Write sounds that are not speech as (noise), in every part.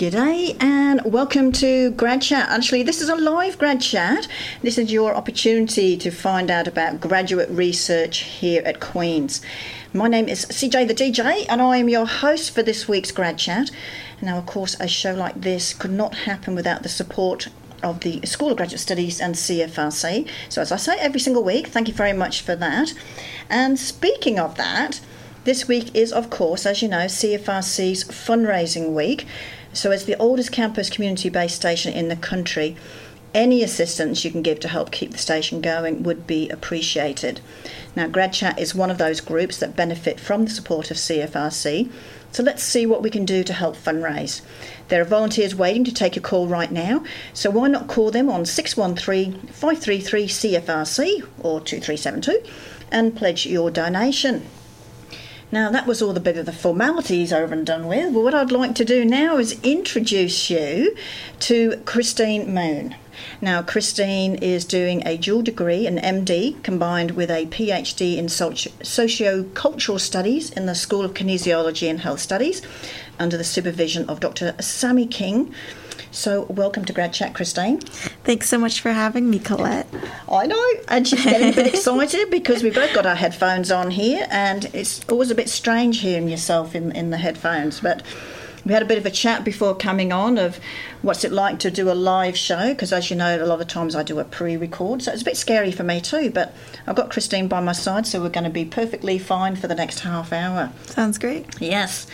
G'day and welcome to Grad Chat. Actually, this is a live Grad Chat. This is your opportunity to find out about graduate research here at Queen's. My name is CJ the DJ and I am your host for this week's Grad Chat. Now, of course, a show like this could not happen without the support of the School of Graduate Studies and CFRC. So, as I say every single week, thank you very much for that. And speaking of that, this week is, of course, as you know, CFRC's fundraising week. So, as the oldest campus community based station in the country, any assistance you can give to help keep the station going would be appreciated. Now, GradChat is one of those groups that benefit from the support of CFRC. So let's see what we can do to help fundraise. There are volunteers waiting to take a call right now, so why not call them on 613 533 CFRC or 2372 and pledge your donation. Now, that was all the bit of the formalities over and done with. But what I'd like to do now is introduce you to Christine Moon. Now, Christine is doing a dual degree, an MD, combined with a PhD in socio-cultural studies in the School of Kinesiology and Health Studies under the supervision of Dr. Sammy King. So, welcome to Grad Chat, Christine. Thanks so much for having me, Colette. I know, and she's getting a bit (laughs) excited because we've both got our headphones on here, and it's always a bit strange hearing yourself in, in the headphones. But we had a bit of a chat before coming on of what's it like to do a live show because as you know a lot of times i do a pre-record so it's a bit scary for me too but i've got christine by my side so we're going to be perfectly fine for the next half hour sounds great yes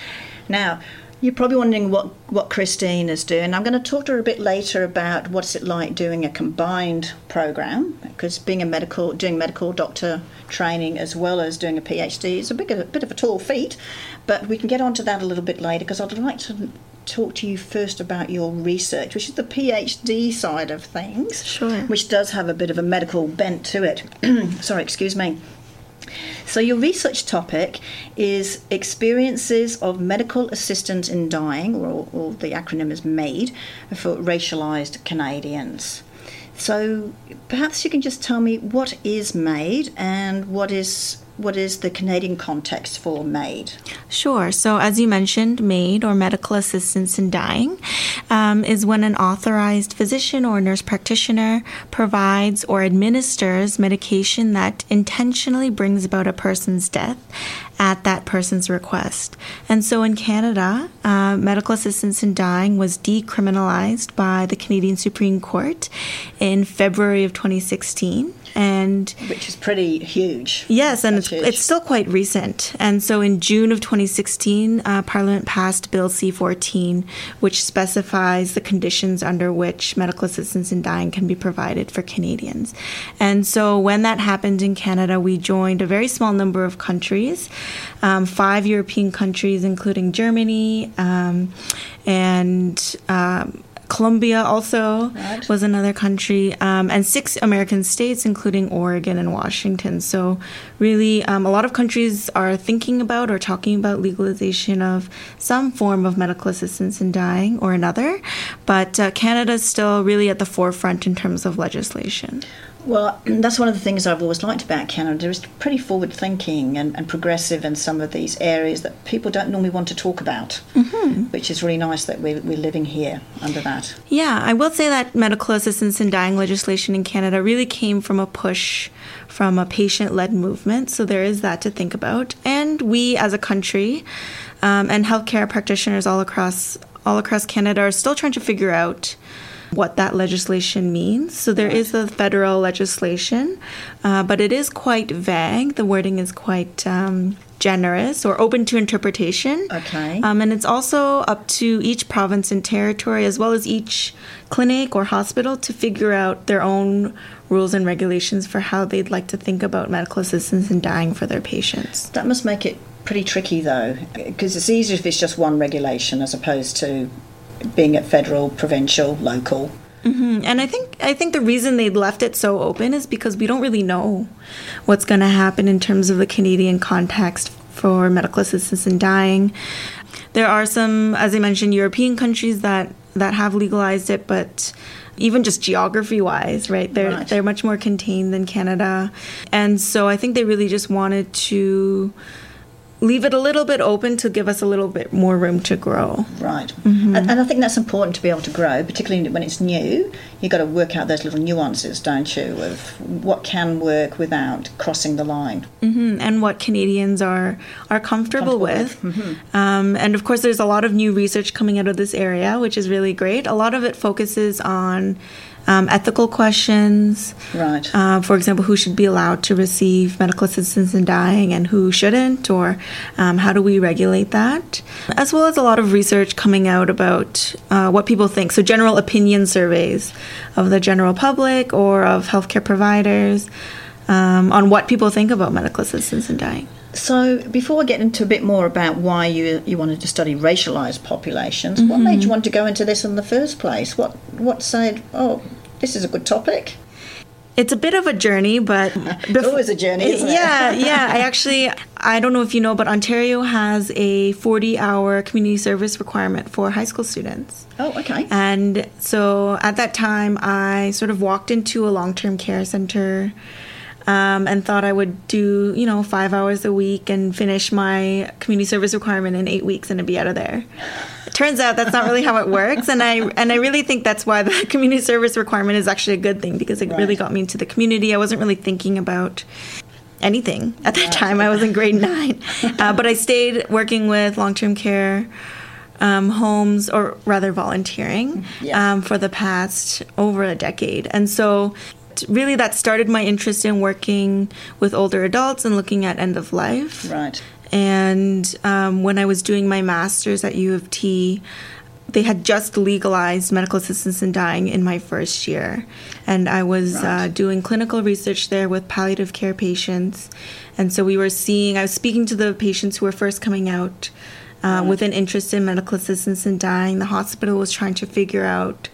now you're probably wondering what, what Christine is doing. I'm going to talk to her a bit later about what's it like doing a combined program because being a medical, doing medical doctor training as well as doing a PhD is a bit, a bit of a tall feat. But we can get onto that a little bit later because I'd like to talk to you first about your research, which is the PhD side of things. Sure. Which does have a bit of a medical bent to it. (clears throat) Sorry, excuse me. So, your research topic is experiences of medical assistance in dying, or, or the acronym is MAID, for racialized Canadians. So, perhaps you can just tell me what is MAID and what is what is the Canadian context for MAID? Sure. So, as you mentioned, MAID or medical assistance in dying um, is when an authorized physician or nurse practitioner provides or administers medication that intentionally brings about a person's death at that person's request. And so in Canada, uh, medical assistance in dying was decriminalized by the Canadian Supreme Court in February of 2016 and which is pretty huge. Yes, and it's, it's, still quite recent. And so in June of 2016, uh, Parliament passed Bill C14, which specifies the conditions under which medical assistance in dying can be provided for Canadians. And so when that happened in Canada, we joined a very small number of countries, um, five European countries, including Germany. Um, and um, Colombia also right. was another country, um, and six American states, including Oregon and Washington. So, really, um, a lot of countries are thinking about or talking about legalization of some form of medical assistance in dying or another. But uh, Canada is still really at the forefront in terms of legislation. Well, (clears throat) that's one of the things I've always liked about Canada. It's pretty forward thinking and, and, progressive in some of these areas that people don't normally want to talk about, mm-hmm. which is really nice that we're, we're living here under that. Yeah, I will say that medical assistance in dying legislation in Canada really came from a push from a patient led movement. So there is that to think about. And we as a country um, and healthcare practitioners all across all across Canada are still trying to figure out what that legislation means. So there is a federal legislation, uh, but it is quite vague. The wording is quite um, generous or open to interpretation. Okay. Um, and it's also up to each province and territory, as well as each clinic or hospital, to figure out their own rules and regulations for how they'd like to think about medical assistance in dying for their patients. That must make it pretty tricky, though, because it's easier if it's just one regulation as opposed to being at federal, provincial, local. Mm-hmm. And I think I think the reason they left it so open is because we don't really know what's going to happen in terms of the Canadian context for medical assistance in dying. There are some, as I mentioned, European countries that that have legalized it, but even just geography wise, right? They're right. they're much more contained than Canada, and so I think they really just wanted to leave it a little bit open to give us a little bit more room to grow. Right. Mm-hmm. And, and, I think that's important to be able to grow, particularly when it's new. You've got to work out those little nuances, don't you, of what can work without crossing the line. Mm-hmm. And what Canadians are, are comfortable, comfortable with. with. Mm-hmm. Um, and of course, there's a lot of new research coming out of this area, which is really great. A lot of it focuses on um, ethical questions. Right. Uh, for example, who should be allowed to receive medical assistance in dying and who shouldn't, or um, how do we regulate that? As well as a lot of research coming out about uh, what people think. So, general opinion surveys of the general public or of healthcare providers um, on what people think about medical assistance in dying. So, before we get into a bit more about why you you wanted to study racialized populations, mm-hmm. what made you mm-hmm. want to go into this in the first place? What what said, oh, this is a good topic? It's a bit of a journey, but (laughs) bef- always a journey, isn't yeah, yeah. (laughs) I actually, I don't know if you know, but Ontario has a 40-hour community service requirement for high school students. Oh, okay. And so at that time, I sort of walked into a long-term care center um, and thought I would do, you know, five hours a week and finish my community service requirement in eight weeks and be out of there. It turns out that's not really how it works, and I and I really think that's why the (laughs) community service requirement is actually a good thing because it right. really got me into the community. I wasn't really thinking about anything at that time. I was in grade nine, (laughs) uh, but I stayed working with long term care. Um, homes, or rather volunteering, yeah. um, for the past over a decade. And so really that started my interest in working with older adults and looking at end of life. Right. And um, when I was doing my master's at U of T, they had just legalized medical assistance in dying in my first year. And I was uh, right. uh, doing clinical research there with palliative care patients. And so we were seeing, I was speaking to the patients who were first coming out uh, right. with an interest in medical assistance in dying. The hospital was trying to figure out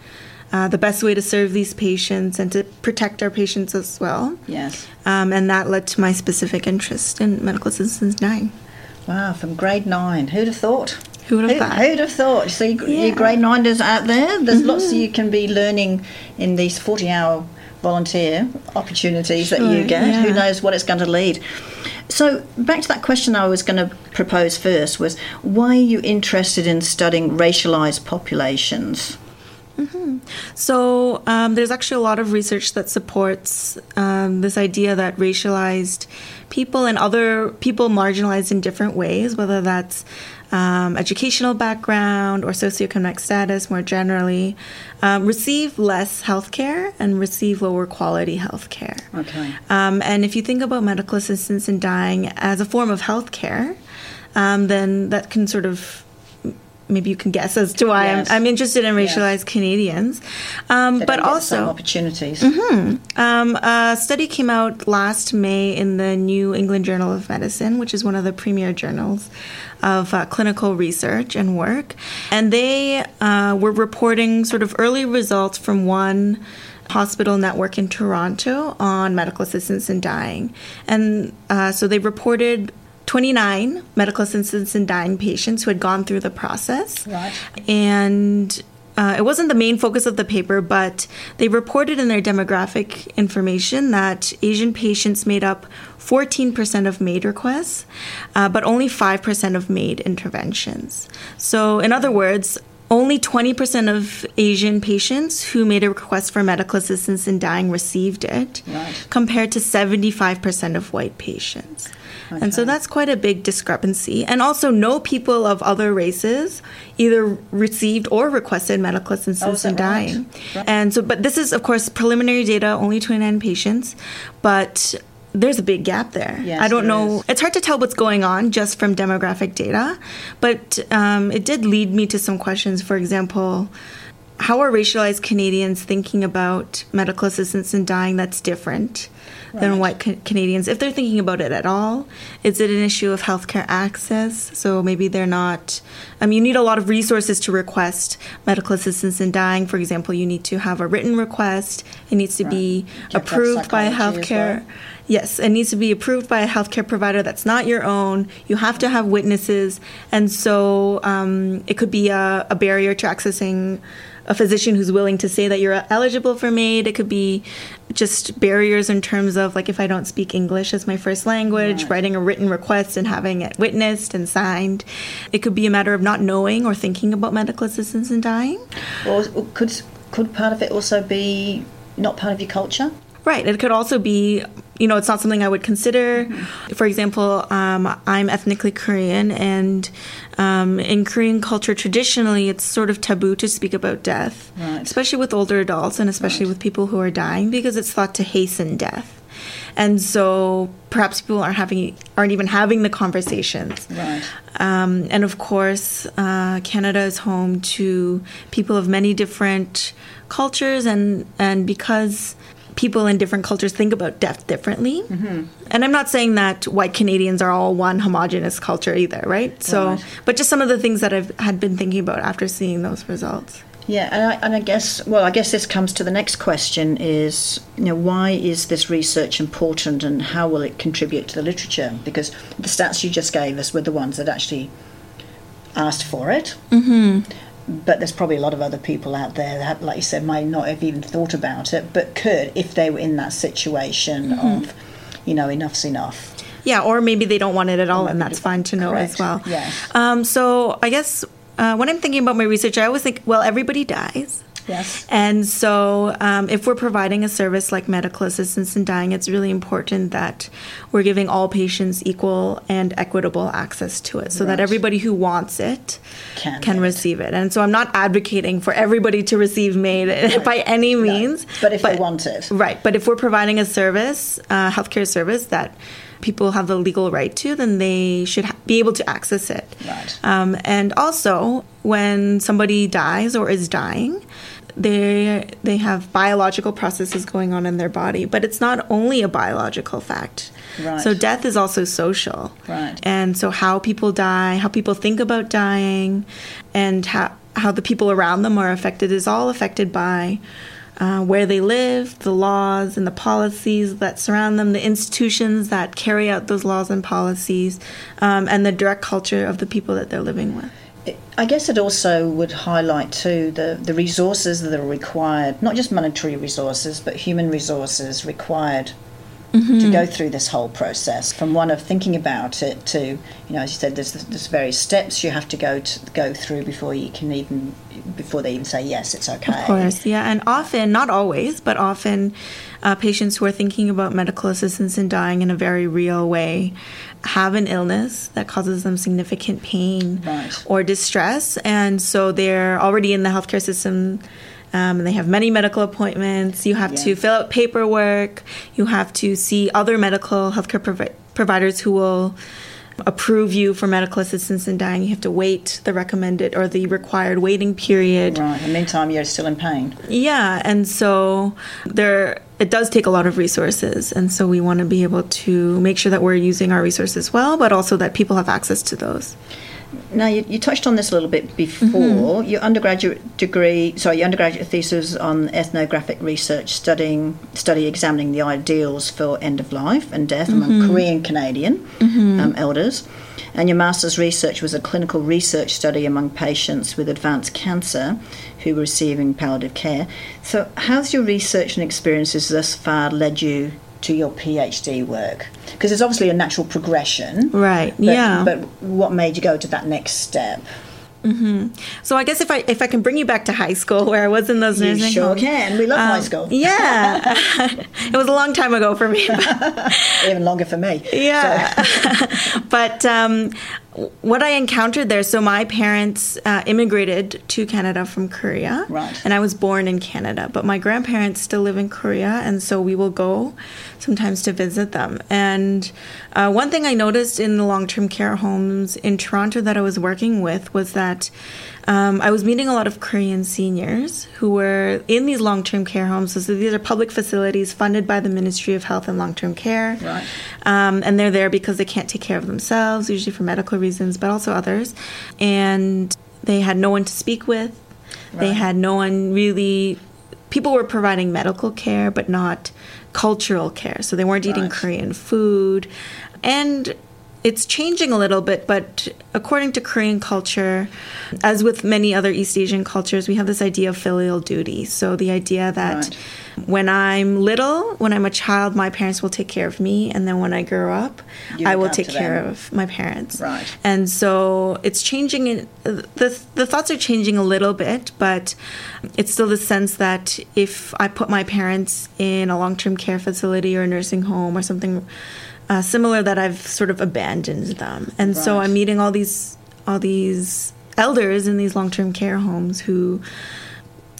uh, the best way to serve these patients and to protect our patients as well. Yes. Um, and that led to my specific interest in medical assistance nine. Wow, from grade nine. Who'd have thought? Who would have thought? Who'd have thought? So, you, yeah. your grade niners out there, there's mm-hmm. lots you can be learning in these 40 hour volunteer opportunities sure, that you get. Yeah. Who knows what it's going to lead? So, back to that question I was going to propose first was why are you interested in studying racialized populations? Mm-hmm. So um, there's actually a lot of research that supports um, this idea that racialized people and other people marginalized in different ways, whether that's um, educational background or socioeconomic status more generally, um, receive less health care and receive lower quality health care. Okay. Um, and if you think about medical assistance in dying as a form of health care, um, then that can sort of maybe you can guess as to why yes. I'm, I'm, interested in racialized yes. Canadians. Um, but also opportunities. Mm-hmm. Um, a study came out last May in the New England Journal of Medicine, which is one of the premier journals of uh, clinical research and work, and they uh, were reporting sort of early results from one hospital network in Toronto on medical assistance in dying. And uh, so they reported 29 medical assistance and dying patients who had gone through the process. Right. And uh, it wasn't the main focus of the paper, but they reported in their demographic information that Asian patients made up 14% of MAID requests, uh, but only 5% of MAID interventions. So, in other words, only 20% of Asian patients who made a request for medical assistance in dying received it, right. compared to 75% of white patients. Okay. And so that's quite a big discrepancy. And also, no people of other races either received or requested medical assistance oh, in dying. Right? Right. And so, but this is, of course, preliminary data, only 29 patients, but there's a big gap there. Yes, I don't know. Is. It's hard to tell what's going on just from demographic data, but um, it did lead me to some questions. For example, how are racialized Canadians thinking about medical assistance in dying that's different right. than white ca- Canadians? If they're thinking about it at all, is it an issue of healthcare access? So maybe they're not. Um, you need a lot of resources to request medical assistance in dying. For example, you need to have a written request. It needs to right. be approved by a healthcare. Yes, it needs to be approved by a healthcare provider that's not your own. You have to have witnesses, and so um, it could be a, a barrier to accessing a physician who's willing to say that you're eligible for MAID. It could be just barriers in terms of like if I don't speak English as my first language, Right. writing a written request and having it witnessed and signed. It could be a matter of not knowing or thinking about medical assistance in dying. Or could could part of it also be not part of your culture? Right. It could also be, you know, it's not something I would consider. For example, um, I'm ethnically Korean, and um, in Korean culture, traditionally, it's sort of taboo to speak about death, Right. especially with older adults and especially with people who are dying, because it's thought to hasten death. And so perhaps people aren't having, aren't even having the conversations. Right. Um, and of course, uh, Canada is home to people of many different cultures, and and because people in different cultures think about death differently. And I'm not saying that white Canadians are all one homogenous culture either, right? So, Right. but just some of the things that I've had been thinking about after seeing those results. Yeah, and I, and I guess, well, I guess this comes to the next question is, you know, why is this research important and how will it contribute to the literature? Because the stats you just gave us were the ones that actually asked for it. Mm-hmm. But there's probably a lot of other people out there that, like you said, might not have even thought about it, but could if they were in that situation of, you know, enough's enough. Yeah, or maybe they don't want it at all, and that's fine to know as well. Yeah. Um, so I guess uh, when I'm thinking about my research, I always think, well, everybody dies. Yes. And so, um, if we're providing a service like medical assistance in dying, it's really important that we're giving all patients equal and equitable access to it so Right. that everybody who wants it Can can it. receive it. And so, I'm not advocating for everybody to receive MAID (laughs) by any means. But if they want it. Right. But if we're providing a service, uh, healthcare service that people have the legal right to, then they should ha- be able to access it. Right. Um, and also, when somebody dies or is dying, they they have biological processes going on in their body, but it's not only a biological fact. Right. So death is also social. Right. And so how people die, how people think about dying, and how how the people around them are affected is all affected by uh, where they live, the laws and the policies that surround them, the institutions that carry out those laws and policies, um, and the direct culture of the people that they're living with. I guess it also would highlight too the, the resources that are required, not just monetary resources, but human resources required to go through this whole process. From one of thinking about it to, you know, as you said, there's there's various steps you have to go to go through before you can even before they even say yes, it's okay. Of course, yeah, and often, not always, but often, uh, patients who are thinking about medical assistance in dying in a very real way have an illness that causes them significant pain Right. or distress, and so they're already in the healthcare system. Um, and they have many medical appointments. You have to fill out paperwork. You have to see other medical healthcare provi- providers who will approve you for medical assistance in dying. You have to wait the recommended or the required waiting period. Right. In the meantime, you're still in pain. Yeah, and so there it does take a lot of resources, and so we want to be able to make sure that we're using our resources well, but also that people have access to those. Now, you, you touched on this a little bit before. Mm-hmm. Your undergraduate degree, sorry, your undergraduate thesis on ethnographic research, studying study examining the ideals for end of life and death Mm-hmm. among Korean Canadian um, elders, and your master's research was a clinical research study among patients with advanced cancer who were receiving palliative care. So, how's your research and experiences thus far led you to your PhD work? Because it's obviously a natural progression. Right. But, yeah. But what made you go to that next step? so I guess if I if I can bring you back to high school where I was in those You nursing sure homes. can. We love high Um, school. Yeah, (laughs) it was a long time ago for me. (laughs) Even longer for me. Yeah. (laughs) but um, what I encountered there, so my parents uh, immigrated to Canada from Korea. Right. And I was born in Canada, but my grandparents still live in Korea, and so we will go sometimes to visit them. And uh, one thing I noticed in the long term care homes in Toronto that I was working with was that um, I was meeting a lot of Korean seniors who were in these long term care homes. So these are public facilities funded by the Ministry of Health and Long Term Care. Right. Um, and they're there because they can't take care of themselves, usually for medical reasons, but also others. And they had no one to speak with. They had no one really. People were providing medical care, but not cultural care. So they weren't eating Korean food. And it's changing a little bit, but according to Korean culture, as with many other East Asian cultures, we have this idea of filial duty. So the idea that Right. when I'm little, when I'm a child, my parents will take care of me, and then when I grow up, You I will take care them. of my parents. Right. And so it's changing. In, the the thoughts are changing a little bit, but it's still the sense that if I put my parents in a long term care facility or a nursing home or something uh, similar, that I've sort of abandoned them. And so I'm meeting all these all these elders in these long term care homes who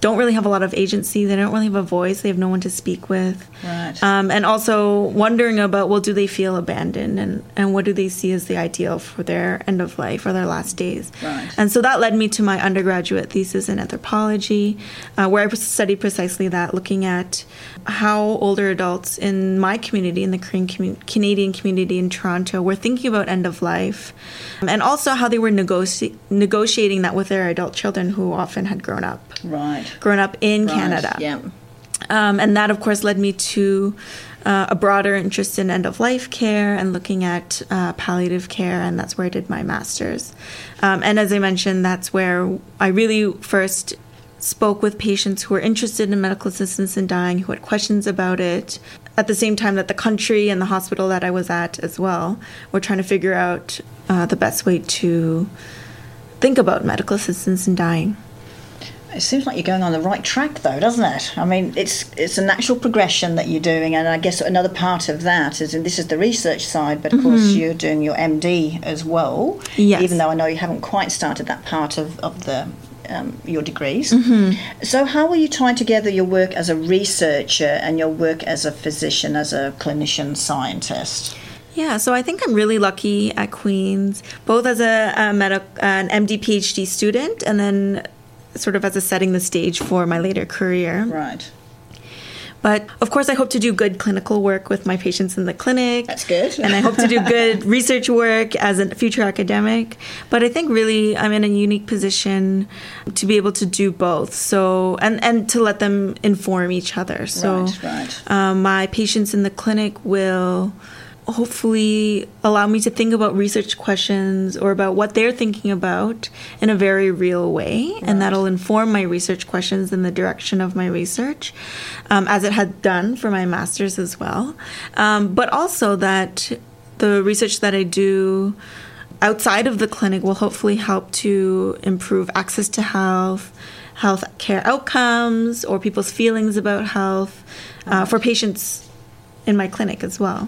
don't really have a lot of agency. They don't really have a voice. They have no one to speak with. Right. Um, and also wondering about, well, do they feel abandoned and, and what do they see as the ideal for their end of life or their last days? Right. And so that led me to my undergraduate thesis in anthropology, uh, where I studied precisely that, looking at how older adults in my community, in the Korean commu- Canadian community in Toronto, were thinking about end of life, um, and also how they were negoci- negotiating that with their adult children who often had grown up right. grown up in Right, Canada. Yeah. Um, and that, of course, led me to uh, a broader interest in end of life care and looking at uh, palliative care, and that's where I did my master's. Um, and as I mentioned, that's where I really first spoke with patients who were interested in medical assistance in dying, who had questions about it. At the same time, that the country and the hospital that I was at as well were trying to figure out uh, the best way to think about medical assistance in dying. It seems like you're going on the right track, though, doesn't it? I mean, it's it's a natural progression that you're doing, and I guess another part of that is, and this is the research side, but of course you're doing your MD as well. Yes. Even though I know you haven't quite started that part of of the um, your degrees. Mm-hmm. So how are you tying together your work as a researcher and your work as a physician, as a clinician scientist? Yeah, so I think I'm really lucky at Queens, both as a, a medic, an MD PhD student, and then sort of as a setting the stage for my later career. Right. But of course, I hope to do good clinical work with my patients in the clinic. That's good. and I hope to do good (laughs) research work as a future academic. But I think really I'm in a unique position to be able to do both. So and and to let them inform each other. So Right, right. Um, my patients in the clinic will hopefully allow me to think about research questions or about what they're thinking about in a very real way. And that'll inform my research questions in the direction of my research um, as it had done for my master's as well. Um, but also that the research that i do outside of the clinic will hopefully help to improve access to health health care outcomes or people's feelings about health uh, for patients in my clinic as well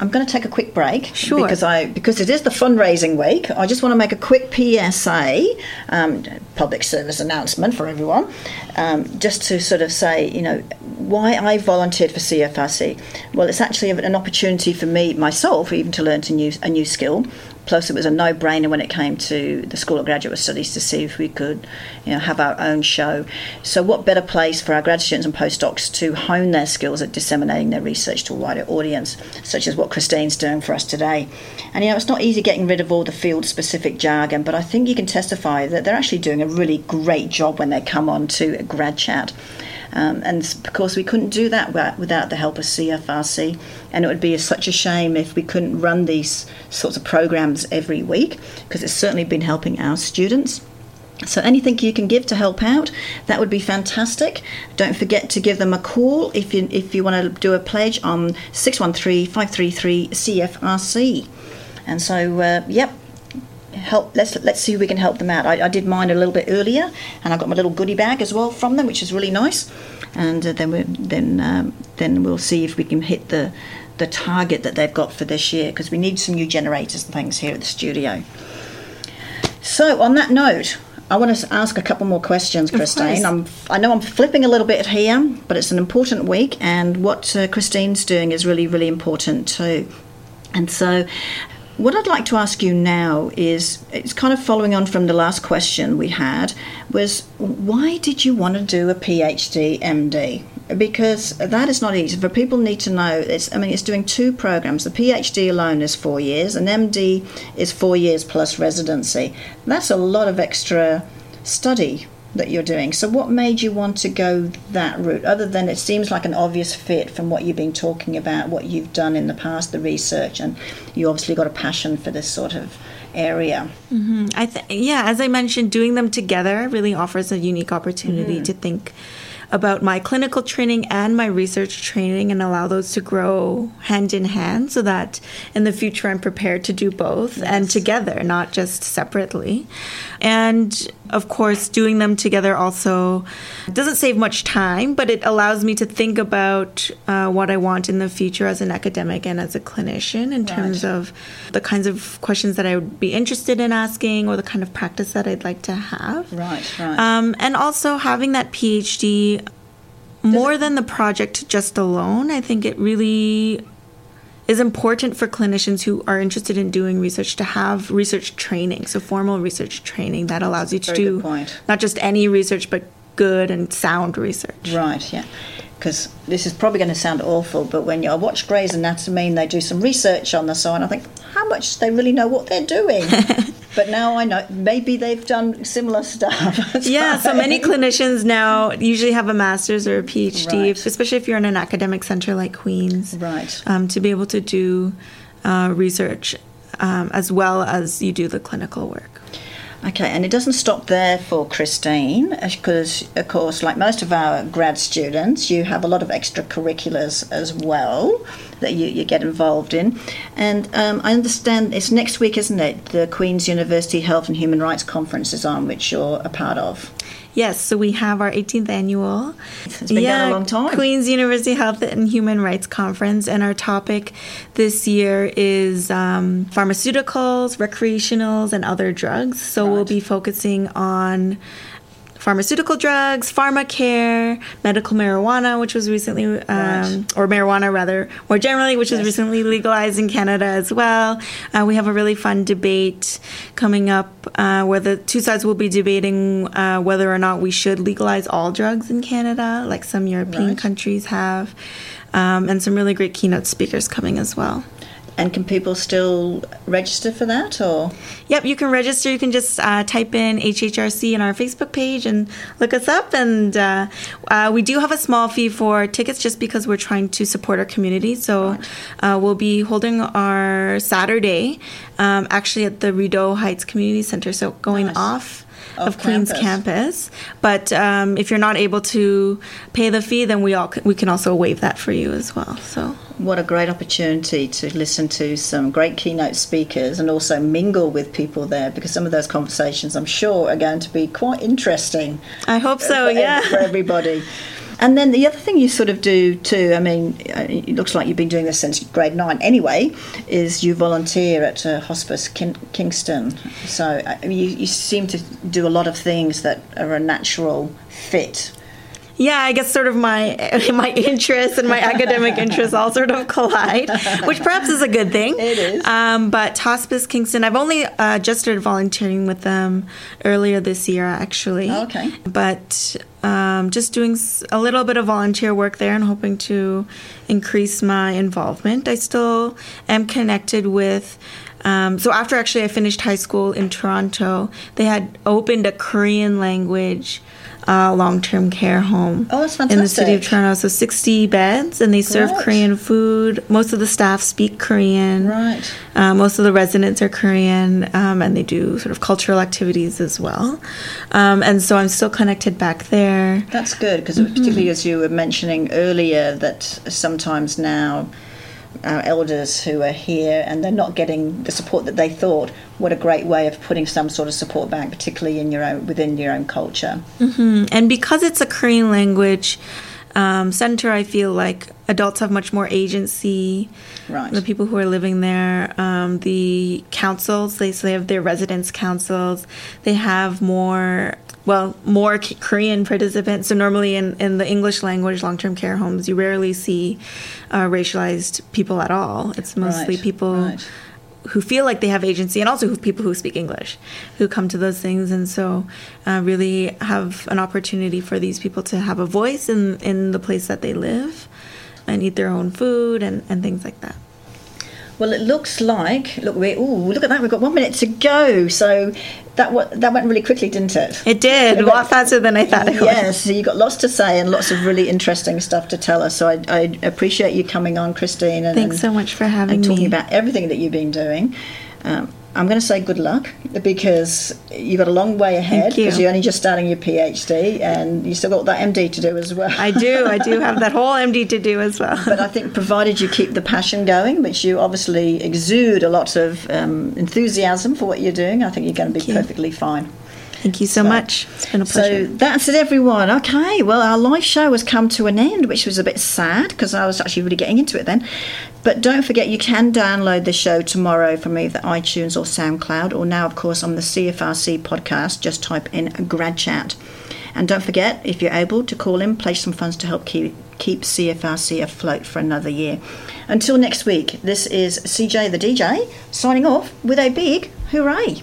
I'm going to take a quick break Sure. because I because it is the fundraising week. I just want to make a quick PSA, um, public service announcement for everyone, um, just to sort of say, you know, why I volunteered for CFRC. Well, it's actually an opportunity for me myself even to learn a new a new skill. Plus, it was a no-brainer when it came to the School of Graduate Studies to see if we could, you know, have our own show. So, what better place for our grad students and postdocs to hone their skills at disseminating their research to a wider audience, such as what Christine's doing for us today. And you know, it's not easy getting rid of all the field-specific jargon, but I think you can testify that they're actually doing a really great job when they come on to a grad chat. Um, and of course, we couldn't do that without the help of CFRC, and it would be such a shame if we couldn't run these sorts of programs every week, because it's certainly been helping our students. So anything you can give to help out, that would be fantastic. Don't forget to give them a call if you if you want to do a pledge on 613-533-CFRC. And so, uh, yep, help. Let's let's see if we can help them out. I, I did mine a little bit earlier, and I got my little goodie bag as well from them, which is really nice. And uh, then we then um, then we'll see if we can hit the the target that they've got for this year because we need some new generators and things here at the studio. So on that note. I want to ask a couple more questions, Christine. I'm, I know I'm flipping a little bit here, but it's an important week, and what uh, Christine's doing is really, really important too. And so, what I'd like to ask you now is it's kind of following on from the last question we had was why did you want to do a PhD MD? Because that is not easy. For people need to know it's I mean it's doing two programs. The PhD alone is 4 years and MD is 4 years plus residency. That's a lot of extra study that you're doing. So, what made you want to go that route, other than it seems like an obvious fit from what you've been talking about, what you've done in the past, the research, and you obviously got a passion for this sort of area. Mm-hmm. I th- yeah, as I mentioned, doing them together really offers a unique opportunity mm-hmm. to think about my clinical training and my research training and allow those to grow hand in hand so that in the future I'm prepared to do both yes. and together, not just separately. And of course, doing them together also doesn't save much time, but it allows me to think about uh, what I want in the future as an academic and as a clinician in right. terms of the kinds of questions that I would be interested in asking or the kind of practice that I'd like to have. Right, right. Um, and also having that PhD more than the project just alone, I think it really is important for clinicians who are interested in doing research to have research training, so formal research training that allows you to do not just any research but good and sound research. Right, yeah. Because this is probably going to sound awful, but when you I watch Grey's Anatomy and they do some research on the side, I think, how much do they really know what they're doing? (laughs) but now I know maybe they've done similar stuff. (laughs) yeah, so many clinicians now usually have a master's or a PhD, right. especially if you're in an academic center like Queen's, right? Um, to be able to do uh, research um, as well as you do the clinical work. Okay, and it doesn't stop there for Christine, because, of course, like most of our grad students, you have a lot of extracurriculars as well that you, you get involved in. And um, I understand it's next week, isn't it? The Queen's University Health and Human Rights Conference is on, which you're a part of. Yes, so we have our 18th annual. Yeah, going a long time. Queen's University Health and Human Rights Conference, and our topic this year is um, pharmaceuticals, recreationals, and other drugs. So right. we'll be focusing on pharmaceutical drugs, pharma care, medical marijuana, which was recently, um, right. or marijuana rather, more generally, which yes. was recently legalized in Canada as well. Uh, we have a really fun debate coming up uh, where the two sides will be debating uh, whether or not we should legalize all drugs in Canada, like some European right. countries have. Um, and some really great keynote speakers coming as well. And can people still register for that, or? Yep, you can register. You can just uh, type in HHRC in our Facebook page and look us up. And uh, uh, we do have a small fee for tickets, just because we're trying to support our community. So right. Uh, we'll be holding our Saturday, um, actually at the Rideau Heights Community Center. So going nice. off of, of Queen's campus. But um, if you're not able to pay the fee, then we all we can also waive that for you as well. So what a great opportunity to listen to some great keynote speakers and also mingle with people there because some of those conversations I'm sure are going to be quite interesting. I hope so, for, yeah. For (laughs) everybody. And then the other thing you sort of do too, I mean, uh, it looks like you've been doing this since grade nine anyway, is you volunteer at uh, Hospice Kin- Kingston. So I mean, you, you seem to do a lot of things that are a natural fit yeah, I guess sort of my (laughs) my interests and my (laughs) academic interests all sort of collide, which perhaps is a good thing. It is. Um, but Hospice Kingston, I've only uh, just started volunteering with them earlier this year, actually. Okay. But um, just doing a little bit of volunteer work there and hoping to increase my involvement. I still am connected with. Um, so after actually I finished high school in Toronto, they had opened a Korean language uh, long-term care home oh, in the city of Toronto. So 60 beds, and they serve right. Korean food. Most of the staff speak Korean. Right. Uh, most of the residents are Korean, um, and they do sort of cultural activities as well. Um, and so I'm still connected back there. That's good because mm-hmm. particularly as you were mentioning earlier that sometimes now our elders who are here and they're not getting the support that they thought. What a great way of putting some sort of support back, particularly in your own within your own culture. Mm-hmm. And because it's a Korean language um, center, I feel like adults have much more agency. Right. The people who are living there, um, the councils, they, so they have their residence councils. They have more well, more Korean participants. So normally in, in the English language long-term care homes, you rarely see uh, racialized people at all. It's mostly right, people right. who feel like they have agency, and also people who speak English, who come to those things, and so uh, really have an opportunity for these people to have a voice in in the place that they live, and eat their own food and, and things like that. Well, it looks like look we oh look at that we've got one minute to go. So that wa- that went really quickly, didn't it? It did a lot faster than I thought it would. Yes, so you got lots to say and lots of really interesting stuff to tell us. So I, I appreciate you coming on, Christine. And, Thanks so much for having and talking me. about everything that you've been doing. Um, I'm going to say good luck because you've got a long way ahead Thank you. because you're only just starting your PhD and you still got that MD to do as well. I do. I do have that (laughs) whole MD to do as well. but I think provided you keep the passion going, which you obviously exude a lot of um, enthusiasm for what you're doing, I think you're going to be perfectly fine. Thank you so much. It's been a pleasure. So that's it, everyone. Okay, well, our live show has come to an end, which was a bit sad because I was actually really getting into it then. But don't forget, you can download the show tomorrow from either iTunes or SoundCloud, or now, of course, on the CFRC podcast. Just type in Grad Chat. And don't forget, if you're able, to call in, place some funds to help keep, keep CFRC afloat for another year. Until next week, this is CJ the DJ signing off with a big hooray.